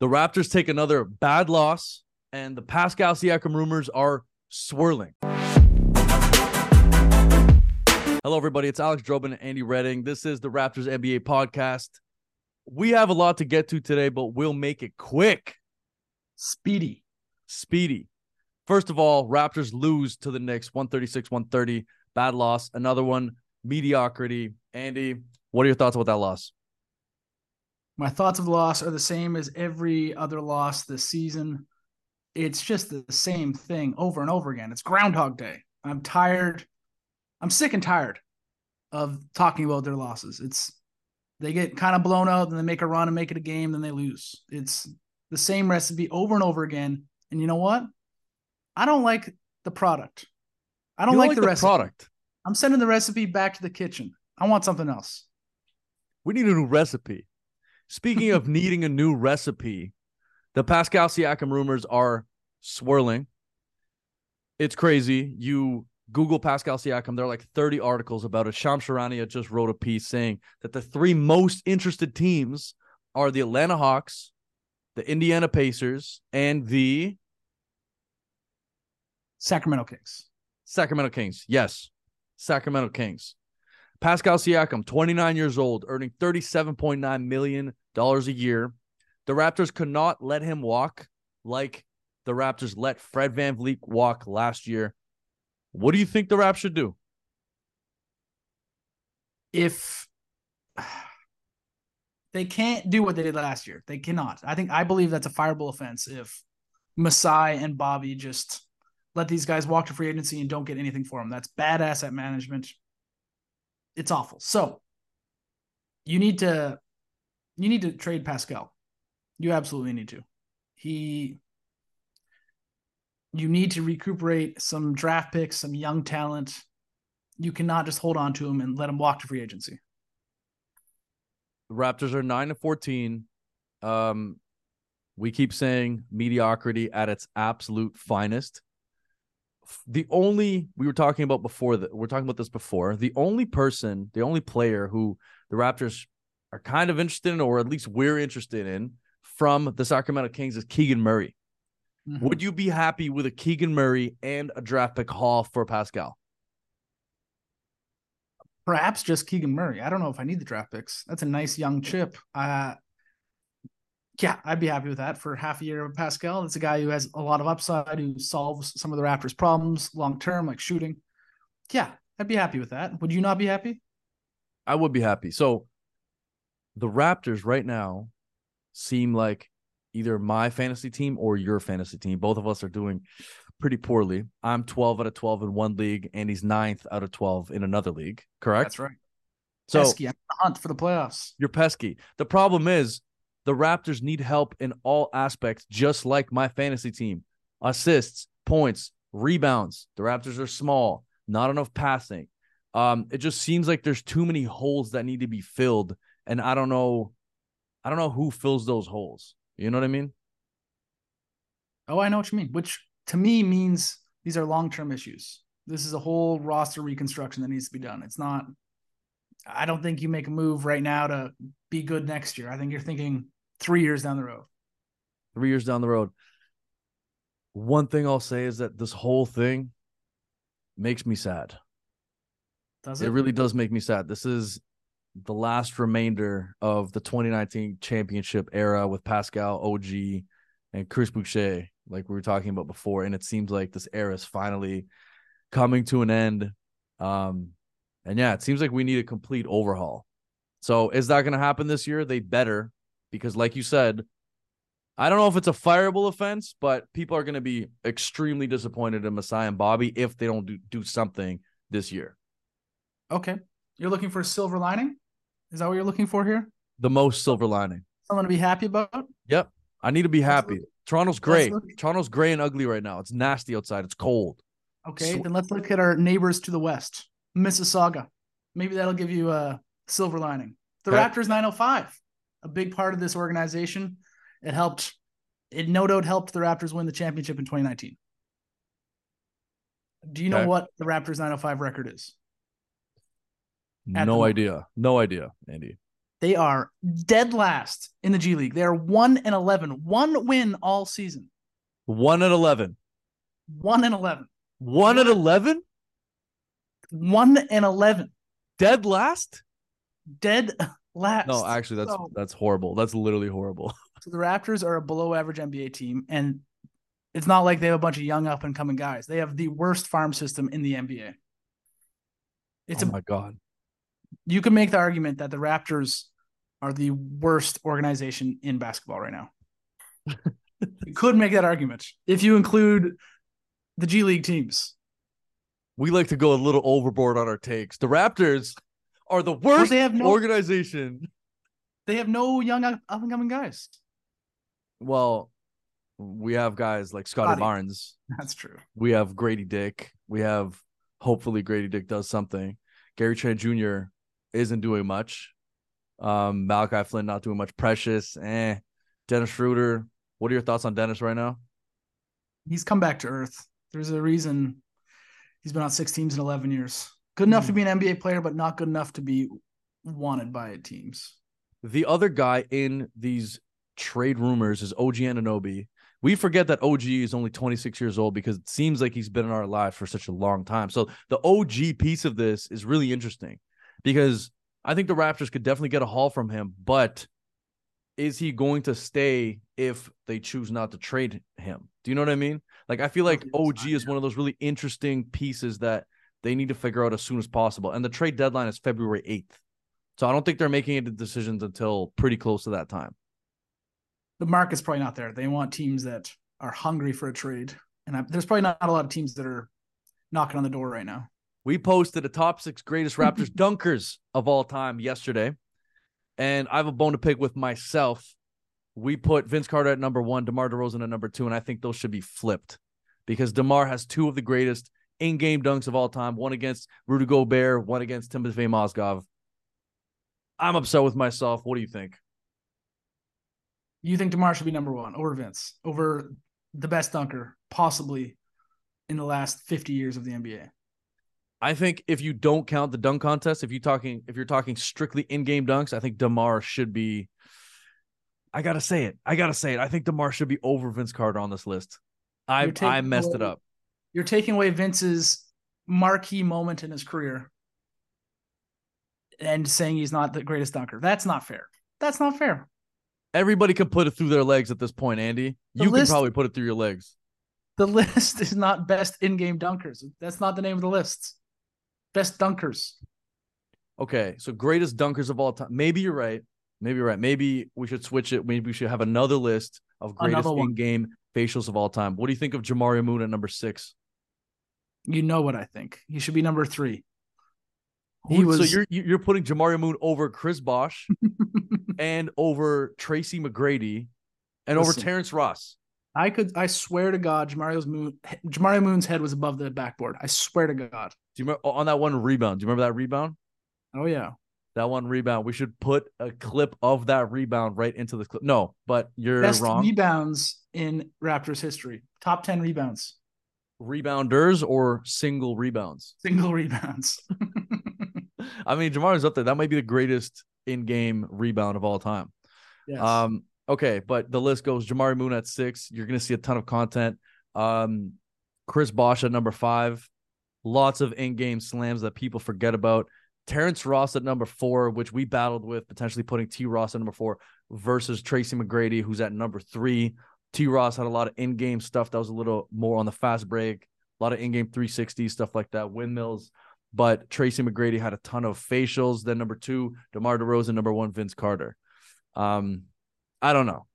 The Raptors take another bad loss, and the Pascal Siakam rumors are swirling. Hello, everybody. It's Alex Drobin and Andy Redding. This is the Raptors NBA podcast. We have a lot to get to today, but we'll make it quick. Speedy. Speedy. First of all, Raptors lose to the Knicks 136 130. Bad loss. Another one, mediocrity. Andy, what are your thoughts about that loss? My thoughts of loss are the same as every other loss this season. It's just the same thing over and over again. It's Groundhog Day. I'm tired. I'm sick and tired of talking about their losses. It's they get kind of blown out, then they make a run and make it a game, then they lose. It's the same recipe over and over again. And you know what? I don't like the product. I don't, You like, the, the recipe. product. I'm sending the recipe back to the kitchen. I want something else. We need a new recipe. Speaking of needing a new recipe, the Pascal Siakam rumors are swirling. It's crazy. You Google Pascal Siakam, there are like 30 articles about it. Shams Charania just wrote a piece saying that the three most interested teams are the Atlanta Hawks, the Indiana Pacers, and the Sacramento Kings. Sacramento Kings. Yes, Sacramento Kings. Pascal Siakam, 29 years old, earning $37.9 million a year. The Raptors could not let him walk like the Raptors let Fred VanVleet walk last year. What do you think the Raps should do? if they can't do what they did last year, they cannot. I think I believe that's a fireable offense if Masai and Bobby just let these guys walk to free agency and don't get anything for them. That's bad asset management. It's awful. So you need to you need to trade Pascal. You absolutely need to. He you need to recuperate some draft picks, some young talent you cannot just hold on to him and let him walk to free agency. The Raptors are 9 to 14. Um, we keep saying mediocrity at its absolute finest. The only we were talking about before that we're talking about this before. The only person, the only player who the Raptors are kind of interested in, or at least we're interested in, from the Sacramento Kings is Keegan Murray. Mhm. Would you be happy with a Keegan Murray and a draft pick haul for Pascal? Perhaps just Keegan Murray. I don't know if I need the draft picks. That's a nice young chip. Uh, yeah, I'd be happy with that for half a year of Pascal. It's a guy who has a lot of upside, who solves some of the Raptors' problems long term, like shooting. Yeah, I'd be happy with that. Would you not be happy? I would be happy. So the Raptors right now seem like either my fantasy team or your fantasy team. Both of us are doing pretty poorly. I'm 12 out of 12 in one league, and he's ninth out of 12 in another league. Correct. That's right. So Pesky, I'm in the hunt for the playoffs. you're pesky. The problem is the Raptors need help in all aspects, just like my fantasy team. Assists, points, rebounds. The Raptors are small, not enough passing. Um, it just seems like there's too many holes that need to be filled, and I don't know, I don't know who fills those holes. You know what I mean? Oh, I know what you mean. Which to me means these are long term issues. This is a whole roster reconstruction that needs to be done. It's not. I don't think you make a move right now to be good next year. I think you're thinking three years down the road. Three years down the road. One thing I'll say is that this whole thing makes me sad. Does it? It really does make me sad. This is the last remainder of the 2019 championship era with Pascal, OG, and Chris Boucher, like we were talking about before. And it seems like this era is finally coming to an end. Um, and yeah, it seems like we need a complete overhaul. So is that going to happen this year? They better, because like you said, I don't know if it's a fireable offense, but people are going to be extremely disappointed in Masai and Bobby if they don't do, do something this year. okay. You're looking for a silver lining. Is that what you're looking for here? The most silver lining. Someone to be happy about. Yep. I need to be happy. look- Toronto's gray. look- Toronto's gray and ugly right now. It's nasty outside. It's cold. Okay, then let's look at our neighbors to the west, Mississauga. Maybe that'll give you a silver lining. The Okay. Raptors 905, a big part of this organization. It helped. It no doubt helped the Raptors win the championship in 2019. Do you know Okay. what the Raptors 905 record is? No idea. No idea, Andy. They are dead last in the G League. They are 1 and 11. One win all season. 1 and 11. 1 and 11. 1 and 11? 1 and 11. Dead last? Dead last. No, actually that's So- that's horrible. That's literally horrible. So the Raptors are a below average NBA team, and it's not like they have a bunch of young up and coming guys. They have the worst farm system in the NBA. It's oh a my god. you can make the argument that the Raptors are the worst organization in basketball right now. you could make that argument if you include the G League teams. We like to go a little overboard on our takes. The Raptors are the worst they have no- organization. They have no young up and coming guys. Well, we have guys like Scottie Scottie. Barnes. That's true. We have Gradey Dick. We have hopefully Gradey Dick does something. Gary Trent Jr. isn't doing much. Um, Malachi Flynn not doing much. Precious, eh. Dennis Schroeder. What are your thoughts on Dennis right now? He's come back to earth. There's a reason he's been on six teams in 11 years. Good enough to hmm. be an NBA player, but not good enough to be wanted by teams. The other guy in these trade rumors is OG Anunoby. We forget that OG is only 26 years old because it seems like he's been in our lives for such a long time. So the OG piece of this is really interesting because I think the Raptors could definitely get a haul from him, but is he going to stay if they choose not to trade him? Do you know what I mean? Like I feel like OG is one of those really interesting pieces that they need to figure out as soon as possible. And the trade deadline is February 8th. So I don't think they're making any decisions until pretty close to that time. The market's probably not there. They want teams that are hungry for a trade. And I, there's probably not a lot of teams that are knocking on the door right now. We posted the top six greatest Raptors dunkers of all time yesterday. And I have a bone to pick with myself. We put Vince Carter at number one, DeMar DeRozan at number two, and I think those should be flipped because DeMar has two of the greatest in-game dunks of all time, one against Rudy Gobert, one against Timothy Mozgov. I'm upset with myself. What do you think? You think DeMar should be number one over Vince, over the best dunker possibly in the last 50 years of the NBA? I think if you don't count the dunk contest, if you talking if you're talking strictly in-game dunks, I think DeMar should be I gotta say it. I gotta say it. I think DeMar should be over Vince Carter on this list. I I messed it up. You're taking away Vince's marquee moment in his career and saying he's not the greatest dunker. That's not fair. That's not fair. Everybody can put it through their legs at this point, Andy. The You list- can probably put it through your legs. The list is not best in-game dunkers. That's not the name of the list. Best dunkers. Okay, so greatest dunkers of all time. Maybe you're right. Maybe you're right. Maybe we should switch it. Maybe we should have another list of greatest in-game facials of all time. What do you think of Jamario Moon at number six? You know what I think. He should be number three. He was so you're you- you're putting Jamario Moon over Chris Bosh and over Tracy McGrady and over Terrence Ross. I could I swear to God, Jamario's moon Jamario Moon's head was above the backboard. I swear to God. Do you remember oh, on that one rebound? Do you remember that rebound? Oh yeah. That one rebound. We should put a clip of that rebound right into the clip. No, but you're Best wrong. rebounds in Raptors history. Top 10 rebounds. Rebounders or single rebounds. Single rebounds. I mean, Jamari's up there. That might be the greatest in-game rebound of all time. yes. Um, okay, but the list goes Jamari Moon at six. You're gonna see a ton of content. Um, Chris Bosh at number five. Lots of in-game slams that people forget about. Terrence Ross at number four, which we battled with, potentially putting T Ross at number four versus Tracy McGrady, who's at number three. T Ross had a lot of in-game stuff that was a little more on the fast break, a lot of in-game 360 stuff like that, windmills. But Tracy McGrady had a ton of facials. Then number two, DeMar DeRozan. Number one, Vince Carter. Um, I don't know.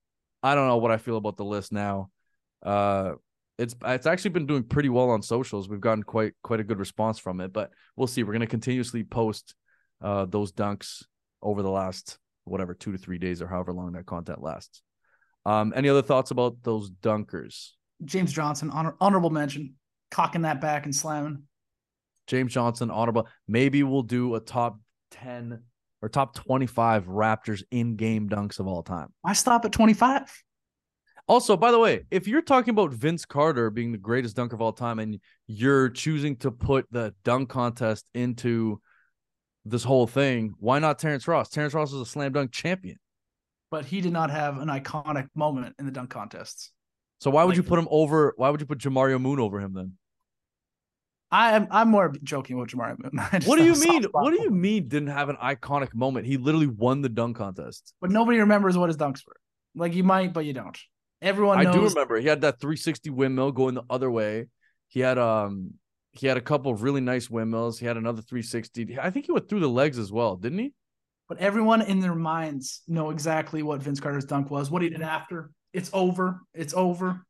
I don't know what I feel about the list now. Uh, it's it's actually been doing pretty well on socials. We've gotten quite quite a good response from it, but we'll see. We're gonna continuously post uh those dunks over the last whatever two to three days or however long that content lasts. Um, any other thoughts about those dunkers? James Johnson, honor, honorable mention, cocking that back and slamming. James Johnson, honorable. Maybe we'll do a top ten or top twenty-five Raptors in-game dunks of all time. I stop at 25. Also, by the way, if you're talking about Vince Carter being the greatest dunker of all time and you're choosing to put the dunk contest into this whole thing, why not Terrence Ross? Terrence Ross is a slam dunk champion. But he did not have an iconic moment in the dunk contests. So why would Like- you put him over? Why would you put Jamario Moon over him then? I am I'm more joking about Jamari Moon. What do you mean? What do you mean didn't have an iconic moment? He literally won the dunk contest. But nobody remembers what his dunks were. Like you might, but you don't. Everyone I do remember he had that 360 windmill going the other way. He had um he had a couple of really nice windmills. He had another 360. I think he went through the legs as well, didn't he? But everyone in their minds know exactly what Vince Carter's dunk was. What he did after. It's over. It's over.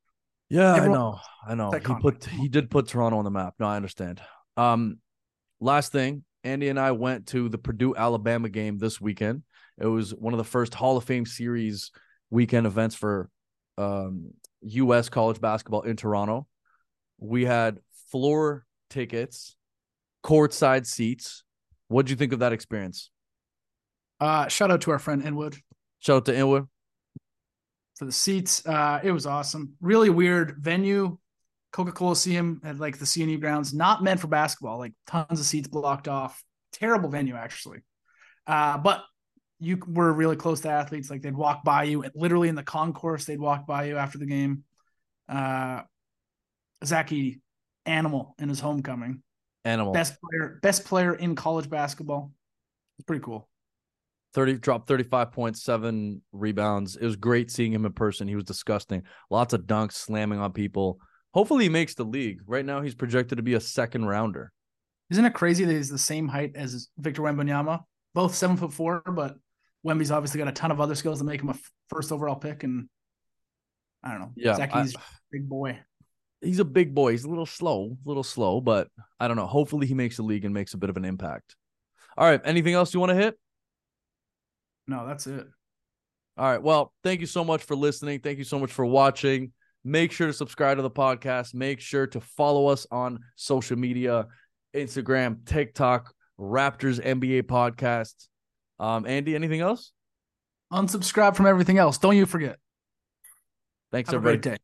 Yeah, Everyone- I know. I know. He put he did put Toronto on the map. No, I understand. Um last thing, Andy and I went to the Purdue Alabama game this weekend. It was one of the first Hall of Fame series weekend events for um US college basketball in Toronto. We had floor tickets, courtside seats. What'd you think of that experience? Uh, shout out to our friend Inwood Shout out to Inwood. for the seats. Uh, it was awesome. Really weird venue. Coca Cola Coliseum at like the CNE grounds, not meant for basketball. Like tons of seats blocked off. Terrible venue actually. Uh, but you were really close to athletes. Like they'd walk by you, literally in the concourse. They'd walk by you after the game. Uh, animal in his homecoming. Animal. Best player, best player in college basketball. It's pretty cool. 30 dropped 35 points, seven rebounds. It was great seeing him in person. He was disgusting. Lots of dunks, slamming on people. Hopefully he makes the league. Right now he's projected to be a second rounder. Isn't it crazy that he's the same height as Victor Wembanyama? Both seven foot four, but Wemby's obviously got a ton of other skills to make him a first overall pick. And I don't know. Yeah, a big boy. He's a big boy. He's a little slow, a little slow, but I don't know. Hopefully he makes the league and makes a bit of an impact. All right. Anything else you want to hit? No, that's it. All right. Well, thank you so much for listening. Thank you so much for watching. Make sure to subscribe to the podcast. Make sure to follow us on social media Instagram, TikTok, Raptors NBA podcast. Um, Andy, anything else? Unsubscribe from everything else. Don't you forget. Thanks, Have a everybody. great day.